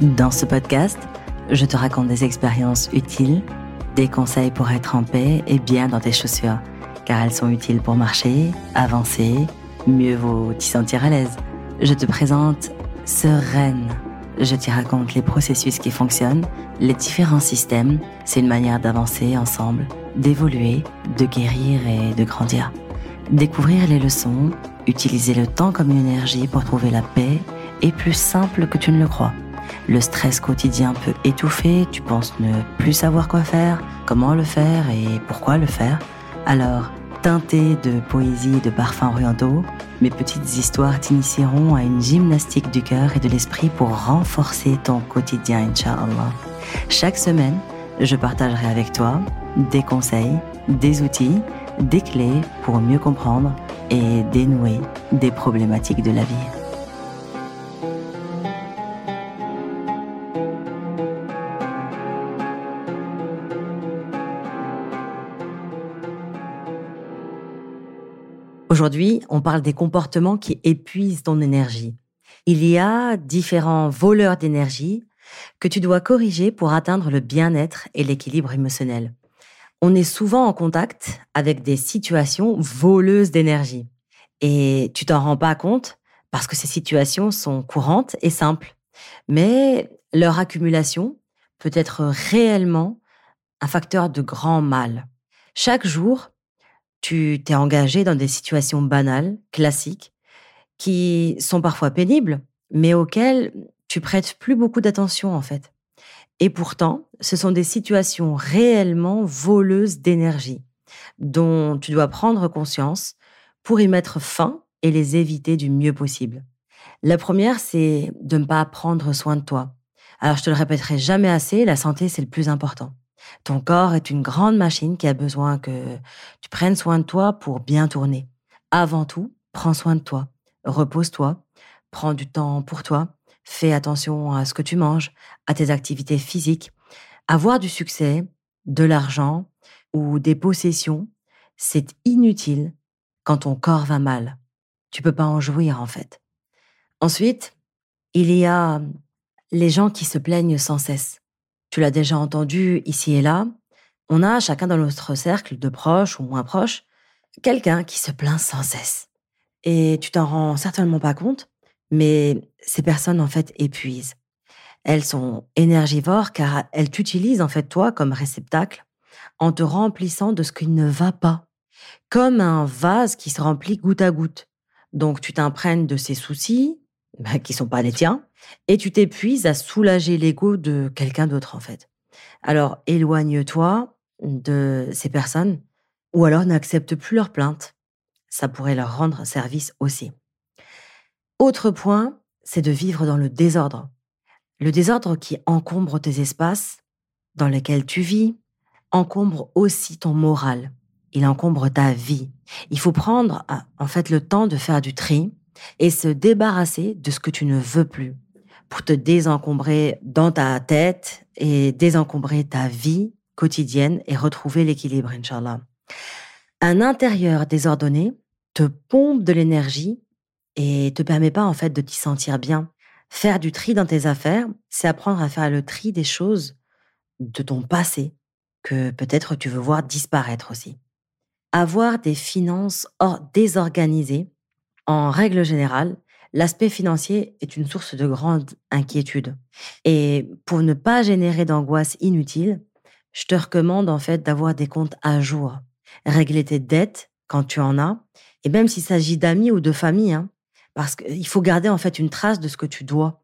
Dans ce podcast, je te raconte des expériences utiles, des conseils pour être en paix et bien dans tes chaussures, car elles sont utiles pour marcher, avancer, mieux vaut t'y sentir à l'aise. Je te présente Sereine. Je t'y raconte les processus qui fonctionnent, les différents systèmes. C'est une manière d'avancer ensemble, d'évoluer, de guérir et de grandir. Découvrir les leçons, utiliser le temps comme une énergie pour trouver la paix est plus simple que tu ne le crois. Le stress quotidien peut étouffer, tu penses ne plus savoir quoi faire, comment le faire et pourquoi le faire. Alors, teinté de poésie et de parfums orientaux, mes petites histoires t'initieront à une gymnastique du cœur et de l'esprit pour renforcer ton quotidien, Inch'Allah. Chaque semaine, je partagerai avec toi des conseils, des outils, des clés pour mieux comprendre et dénouer des problématiques de la vie. Aujourd'hui, on parle des comportements qui épuisent ton énergie. Il y a différents voleurs d'énergie que tu dois corriger pour atteindre le bien-être et l'équilibre émotionnel. On est souvent en contact avec des situations voleuses d'énergie. Et tu t'en rends pas compte parce que ces situations sont courantes et simples. Mais leur accumulation peut être réellement un facteur de grand mal. Chaque jour, tu t'es engagé dans des situations banales, classiques, qui sont parfois pénibles, mais auxquelles tu prêtes plus beaucoup d'attention en fait. Et pourtant, ce sont des situations réellement voleuses d'énergie, dont tu dois prendre conscience pour y mettre fin et les éviter du mieux possible. La première, c'est de ne pas prendre soin de toi. Alors, je te le répéterai jamais assez, la santé, c'est le plus important. Ton corps est une grande machine qui a besoin que tu prennes soin de toi pour bien tourner. Avant tout, prends soin de toi. Repose-toi. Prends du temps pour toi. Fais attention à ce que tu manges, à tes activités physiques. Avoir du succès, de l'argent ou des possessions, c'est inutile quand ton corps va mal. Tu peux pas en jouir en fait. Ensuite, il y a les gens qui se plaignent sans cesse tu l'as déjà entendu ici et là, on a chacun dans notre cercle de proches ou moins proches quelqu'un qui se plaint sans cesse. Et tu t'en rends certainement pas compte, mais ces personnes en fait épuisent. Elles sont énergivores car elles t'utilisent en fait toi comme réceptacle en te remplissant de ce qui ne va pas, comme un vase qui se remplit goutte à goutte. Donc tu t'imprègnes de ces soucis, bah, qui sont pas les tiens, et tu t'épuises à soulager l'ego de quelqu'un d'autre en fait. Alors éloigne-toi de ces personnes ou alors n'accepte plus leurs plaintes. Ça pourrait leur rendre service aussi. Autre point, c'est de vivre dans le désordre. Le désordre qui encombre tes espaces dans lesquels tu vis encombre aussi ton moral. Il encombre ta vie. Il faut prendre en fait le temps de faire du tri et se débarrasser de ce que tu ne veux plus pour te désencombrer dans ta tête et désencombrer ta vie quotidienne et retrouver l'équilibre, Inch'Allah. Un intérieur désordonné te pompe de l'énergie et te permet pas en fait de t'y sentir bien. Faire du tri dans tes affaires, c'est apprendre à faire le tri des choses de ton passé que peut-être tu veux voir disparaître aussi. Avoir des finances désorganisées, en règle générale, l'aspect financier est une source de grande inquiétude. Et pour ne pas générer d'angoisse inutile, je te recommande en fait d'avoir des comptes à jour. Régler tes dettes quand tu en as, et même s'il s'agit d'amis ou de famille, hein, parce qu'il faut garder en fait une trace de ce que tu dois.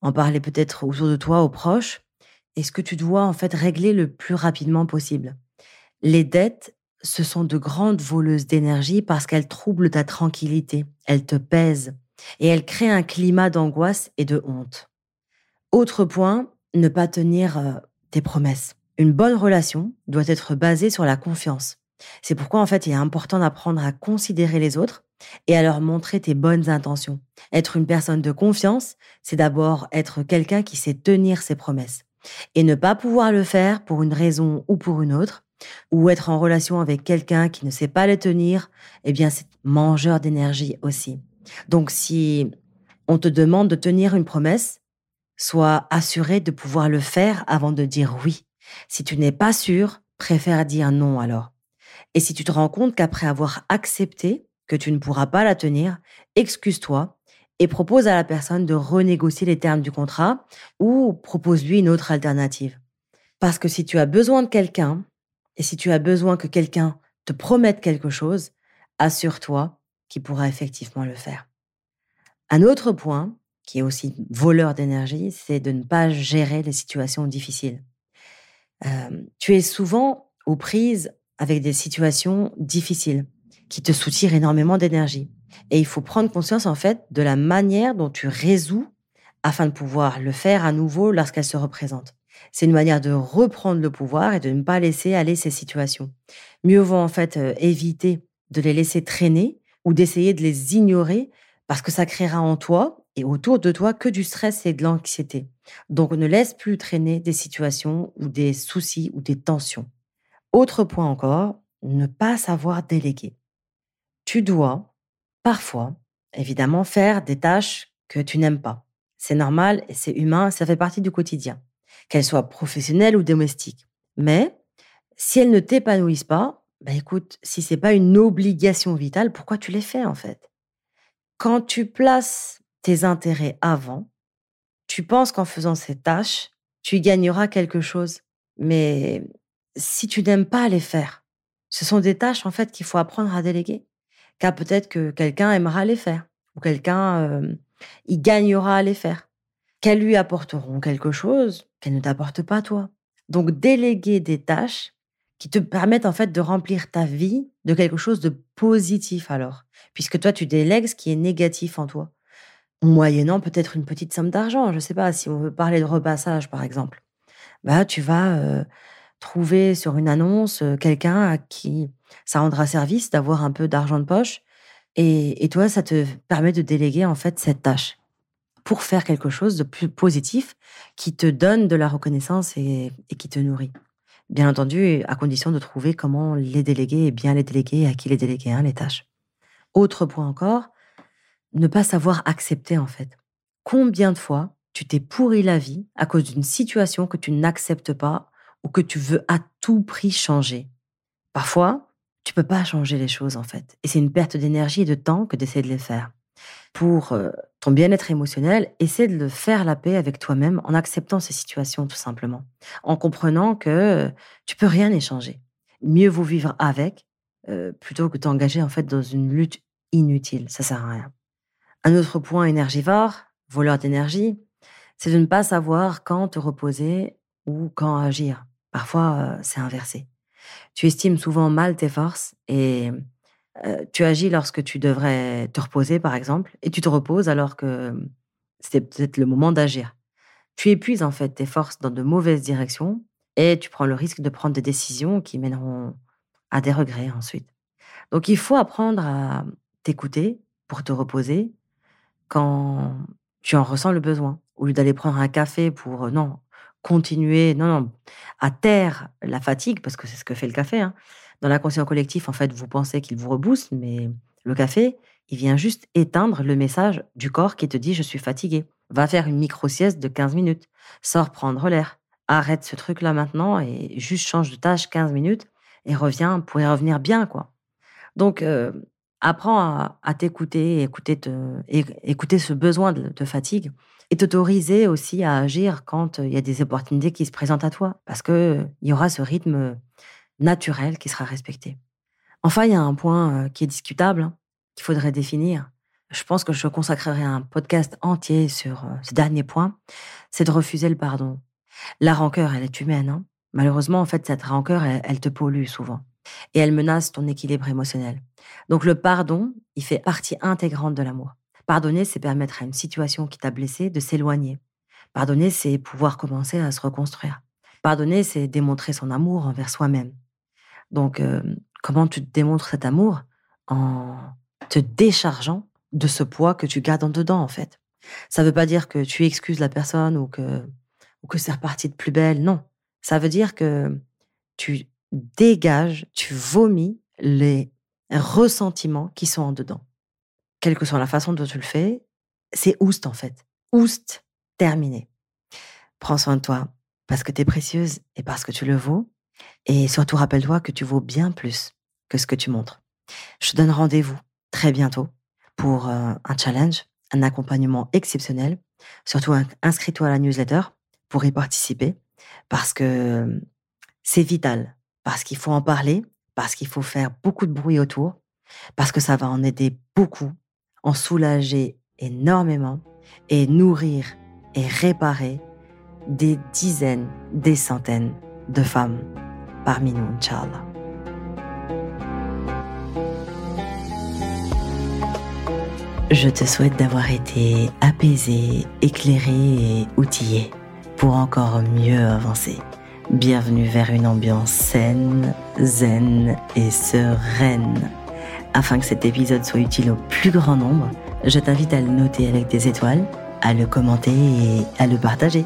En parler peut-être autour de toi, aux proches, et ce que tu dois en fait régler le plus rapidement possible. Les dettes, ce sont de grandes voleuses d'énergie parce qu'elles troublent ta tranquillité, elles te pèsent, et elle crée un climat d'angoisse et de honte. Autre point, ne pas tenir euh, tes promesses. Une bonne relation doit être basée sur la confiance. C'est pourquoi en fait il est important d'apprendre à considérer les autres et à leur montrer tes bonnes intentions. Être une personne de confiance, c'est d'abord être quelqu'un qui sait tenir ses promesses. Et ne pas pouvoir le faire pour une raison ou pour une autre, ou être en relation avec quelqu'un qui ne sait pas les tenir, eh bien c'est mangeur d'énergie aussi. Donc si on te demande de tenir une promesse, Sois assuré de pouvoir le faire avant de dire oui. Si tu n'es pas sûr, préfère dire non alors. Et si tu te rends compte qu'après avoir accepté que tu ne pourras pas la tenir, excuse-toi et propose à la personne de renégocier les termes du contrat ou propose-lui une autre alternative. Parce que si tu as besoin de quelqu'un et si tu as besoin que quelqu'un te promette quelque chose, assure-toi qu'il pourra effectivement le faire. Un autre point, qui est aussi voleur d'énergie, c'est de ne pas gérer les situations difficiles. Tu es souvent aux prises avec des situations difficiles qui te soutirent énormément d'énergie. Et il faut prendre conscience en fait de la manière dont tu résous afin de pouvoir le faire à nouveau lorsqu'elle se représente. C'est une manière de reprendre le pouvoir et de ne pas laisser aller ces situations. Mieux vaut en fait euh, éviter de les laisser traîner ou d'essayer de les ignorer parce que ça créera en toi et autour de toi que du stress et de l'anxiété. Donc ne laisse plus traîner des situations ou des soucis ou des tensions. Autre point encore, ne pas savoir déléguer. Tu dois, parfois, évidemment, faire des tâches que tu n'aimes pas. C'est normal c'est humain, ça fait partie du quotidien, qu'elles soient professionnelles ou domestiques. Mais si elles ne t'épanouissent pas, bah écoute, si c'est pas une obligation vitale, pourquoi tu les fais en fait? Quand tu places tes intérêts avant, tu penses qu'en faisant ces tâches, tu gagneras quelque chose. Mais si tu n'aimes pas les faire, ce sont des tâches en fait qu'il faut apprendre à déléguer. Car peut-être que quelqu'un aimera les faire ou quelqu'un euh, y gagnera à les faire. Qu'elles lui apporteront quelque chose qu'elles ne t'apportent pas toi. Donc déléguer des tâches qui te permettent en fait de remplir ta vie de quelque chose de positif alors, puisque toi tu délègues ce qui est négatif en toi, moyennant peut-être une petite somme d'argent. Je ne sais pas si on veut parler de repassage par exemple, bah tu vas trouver sur une annonce quelqu'un à qui ça rendra service d'avoir un peu d'argent de poche, et, toi ça te permet de déléguer en fait cette tâche pour faire quelque chose de plus positif qui te donne de la reconnaissance et qui te nourrit. Bien entendu, à condition de trouver comment les déléguer et bien les déléguer et à qui les déléguer hein, les tâches. Autre point encore, ne pas savoir accepter en fait. Combien de fois tu t'es pourri la vie à cause d'une situation que tu n'acceptes pas ou que tu veux à tout prix changer? Parfois, tu peux pas changer les choses en fait. Et c'est une perte d'énergie et de temps que d'essayer de les faire pour euh, ton bien-être émotionnel, essaie de faire la paix avec toi-même en acceptant ces situations tout simplement, en comprenant que euh, tu peux rien échanger. Mieux vaut vivre avec euh, plutôt que t'engager en fait dans une lutte inutile. Ça sert à rien. Un autre point énergivore, voleur d'énergie, c'est de ne pas savoir quand te reposer ou quand agir. Parfois, c'est inversé. Tu estimes souvent mal tes forces et tu agis lorsque tu devrais te reposer, par exemple, et tu te reposes alors que mmh, c'était peut-être le moment d'agir. Tu épuises en fait tes forces dans de mauvaises directions et tu prends le risque de prendre des décisions qui mèneront à des regrets ensuite. Donc il faut apprendre à t'écouter pour te reposer quand tu en ressens le besoin. Au lieu d'aller prendre un café pour, non, continuer, non, non, à taire la fatigue, parce que c'est ce que fait le café, hein, dans l'inconscient collectif, en fait, vous pensez qu'il vous rebooste, mais le café, il vient juste éteindre le message du corps qui te dit je suis fatigué. Va faire une micro-sieste de 15 minutes. Sors prendre l'air. Arrête ce truc-là maintenant et juste change de tâche 15 minutes et reviens pour y revenir bien, quoi. Donc, euh, apprends à, t'écouter, écouter, écouter ce besoin de, de fatigue et t'autoriser aussi à agir quand il y a des opportunités qui se présentent à toi. Parce qu'il y aura ce rythme naturel qui sera respecté. Enfin, il y a un point euh, qui est discutable, hein, qu'il faudrait définir. Je pense que je consacrerai un podcast entier sur euh, ce dernier point, c'est de refuser le pardon. La rancœur, elle est humaine. Hein. Malheureusement, en fait, cette rancœur, elle, te pollue souvent. Et elle menace ton équilibre émotionnel. Donc le pardon, il fait partie intégrante de l'amour. Pardonner, c'est permettre à une situation qui t'a blessé de s'éloigner. Pardonner, c'est pouvoir commencer à se reconstruire. Pardonner, c'est démontrer son amour envers soi-même. Donc, euh, comment tu démontres cet amour En te déchargeant de ce poids que tu gardes en dedans, en fait? Ça ne veut pas dire que tu excuses la personne ou que, ou que c'est reparti de plus belle. Non. Ça veut dire que tu dégages, tu vomis les ressentiments qui sont en dedans. Quelle que soit la façon dont tu le fais, c'est oust en fait. Oust terminé. Prends soin de toi parce que tu es précieuse et parce que tu le vaux. Et surtout, rappelle-toi que tu vaux bien plus que ce que tu montres. Je te donne rendez-vous très bientôt pour euh, un challenge, un accompagnement exceptionnel. Surtout, inscris-toi à la newsletter pour y participer parce que c'est vital, parce qu'il faut en parler, parce qu'il faut faire beaucoup de bruit autour, parce que ça va en aider beaucoup, en soulager énormément et nourrir et réparer des dizaines, des centaines de femmes parmi nous, Inch'Allah. Je te souhaite d'avoir été apaisé, éclairé et outillé pour encore mieux avancer. Bienvenue vers une ambiance saine, zen et sereine. Afin que cet épisode soit utile au plus grand nombre, je t'invite à le noter avec des étoiles, à le commenter et à le partager.